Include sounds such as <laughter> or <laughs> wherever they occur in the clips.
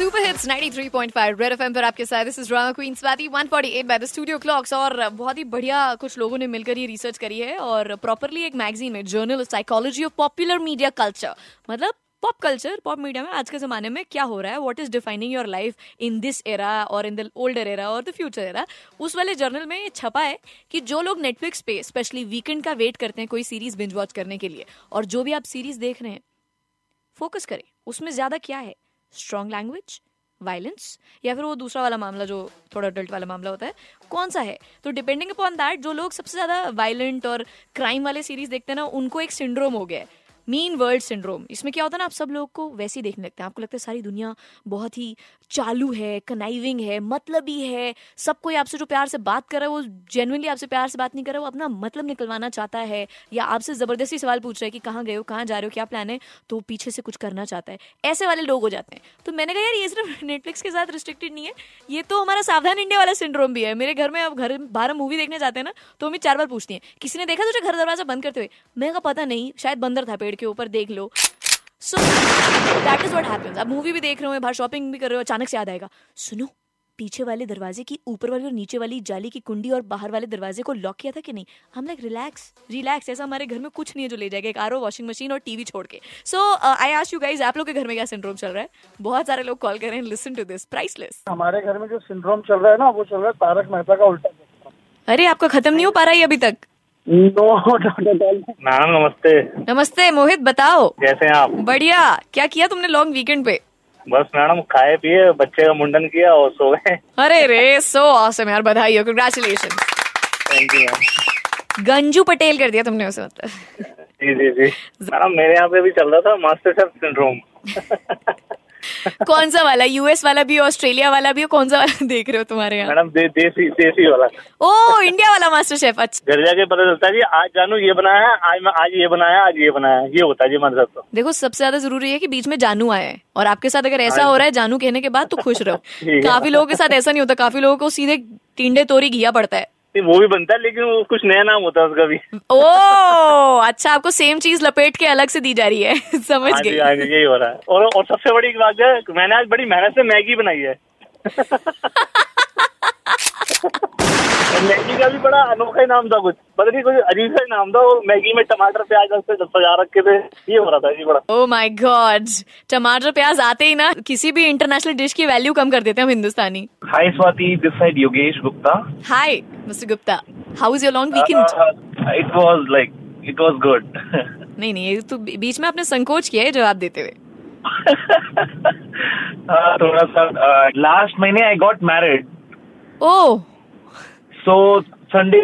Super hits 93.5 red FM पर आपके साथ। This is drama queen Swati 148 by the studio clocks और बहुत ही बढ़िया कुछ लोगों ने मिलकर ये रिसर्च करी है और प्रॉपरली एक मैगजीन में journal psychology of popular media culture मतलब पॉप कल्चर पॉप मीडिया में आज के जमाने में क्या हो रहा है? What is defining your life in this era और इन द ओल्डर एरा और द फ्यूचर एरा उस वाले जर्नल में ये छपा है कि जो लोग नेटफ्लिक्स पे स्पेशली वीकेंड का वेट करते हैं कोई सीरीज़ बिंज वॉच करने के लिए और जो भी आप सीरीज़ देख रहे हैं फोकस करें। उसमें ज़्यादा क्या है? स्ट्रॉन्ग लैंग्वेज वायलेंस या फिर वो दूसरा वाला मामला जो थोड़ा अडल्ट वाला मामला होता है, कौन सा है? तो डिपेंडिंग अपॉन दैट जो लोग सबसे ज़्यादा वायलेंट और क्राइम वाले सीरीज़ देखते हैं ना, उनको एक सिंड्रोम हो गया है। मीन वर्ल्ड सिंड्रोम इसमें क्या होता है ना, आप सब लोग को वैसे ही देखने लगते हैं। आपको लगता है सारी दुनिया बहुत ही चालू है कनाइविंग है, मतलबी है। सब कोई आपसे जो प्यार से बात कर रहा है, वो जेनुअनली आपसे प्यार से बात नहीं कर रहा, वो अपना मतलब निकलवाना चाहता है। या आपसे ज़बरदस्ती सवाल पूछ रहा है कि कहाँ गए हो, कहाँ जा रहे हो, क्या प्लान है तो पीछे से कुछ करना चाहता है। ऐसे वाले लोग हो जाते हैं। तो मैंने कहा, यार, ये सिर्फ़ <laughs> नेटफ्लिक्स के साथ रिस्ट्रिक्टेड नहीं है। ये तो हमारा सावधान इंडिया वाला सिंड्रोम भी है। मेरे घर में अब घर बाहर मूवी देखने जाते हैं ना तो हमें चार बार पूछती है, किसी ने देखा तुझे घर दरवाज़ा बंद करते हुए? मैं कहा, पता नहीं, शायद बंदर था पेड़ के ऊपर देख लो। So that is what happens अब मूवी भी देख रहे हो बाहर शॉपिंग भी कर रहे हो अचानक से याद आएगा। सुनो पीछे वाले दरवाजे की ऊपर वाली और नीचे वाली जाली की कुंडी और बाहर वाले दरवाजे को लॉक किया था कि नहीं? हम लाइक रिलैक्स रिलैक्स ऐसा हमारे घर में कुछ नहीं है जो ले जाएगा एक आर वॉशिंग मशीन और टीवी छोड़ के। सो आई आश यू गाइज़ आप लोग के घर में क्या सिंड्रोम चल रहा है? बहुत सारे लोग कॉल करें लिसन टू दिस प्राइसलेस हमारे घर में जो सिंड्रोम चल रहा है ना वो चल रहा है तारक मेहता का उल्टा। अरे आपका खत्म नहीं हो पा रहा है अभी तक? नो <laughs> मैम नमस्ते। नमस्ते मोहित बताओ। कैसे हैं आप? बढ़िया। क्या किया तुमने लॉन्ग वीकेंड पे? बस मैडम खाए पिए बच्चे का मुंडन किया और सो गए। अरे रे सो ऑसम यार बधाई हो congratulation thank you ma'am Ganju Patel कर दिया तुमने उसे मतलब। जी जी जी। मैडम मेरे यहाँ पे भी चल रहा था मास्टर शेफ सिंड्रोम। <laughs> <laughs> कौन सा वाला यूएस वाला भी ऑस्ट्रेलिया वाला भी हो कौन सा वाला <laughs> देख रहे हो तुम्हारे यहाँ? मैडम दे, देसी देसी वाला। ओ इंडिया वाला मास्टर शेफ अच्छा। घर जाके पता चलता है जी आज जानू ये बनाया आज मैं आज ये बनाया आज ये बनाया ये होता है जी हमारे साथ तो। देखो सबसे ज़्यादा ज़रूरी है की बीच में जानू आए और आपके साथ अगर ऐसा हो रहा है जानू कहने के बाद तो खुश रहो। <laughs> काफ़ी लोगों के साथ ऐसा नहीं होता काफ़ी लोगों को सीधे टिंडे तोरी घिया पड़ता है। नहीं, वो भी बनता है लेकिन वो कुछ नया नाम होता है उसका भी। ओ अच्छा आपको सेम चीज़ लपेट के अलग से दी जा रही है। <laughs> समझ गए गई। हाँ यही हो रहा है। और और सबसे बड़ी बात है मैंने आज बड़ी मेहनत से मैगी बनाई है। <laughs> मैगी का भी बड़ा अनोखा ही नाम था कुछ। पता नहीं कुछ अजीब सा ही नाम था। और मैगी में टमाटर प्याज सजा रखे थे। ये हो रहा था जी बड़ा। ओ माय गॉड टमाटर प्याज आते ही ना किसी भी इंटरनेशनल डिश की वैल्यू कम कर देते हैं हम Hindustani. Hi Swati, this side Yogesh Gupta. Hi mister Gupta how is your long weekend Uh, it was like, it was good. <laughs> नहीं नहीं ये तो बीच में आपने संकोच किया है जवाब देते हुए। uh, <laughs> थोड़ा सा लास्ट महीने I got married oh so Sunday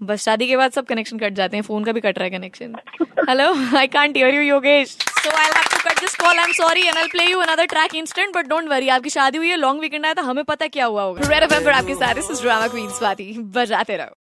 बस, शादी के बाद सब कनेक्शन कट जाते हैं फ़ोन का भी कट रहा है connection hello I can't hear you Yogesh so I have to cut this call I am sorry and I play you another track instant but don't worry आपकी शादी हुई है लॉन्ग वीकेंड आया था, हमें पता क्या हुआ होगा. रेड एफएम पर आपके साथ this is drama queen Swati बजाते रहो.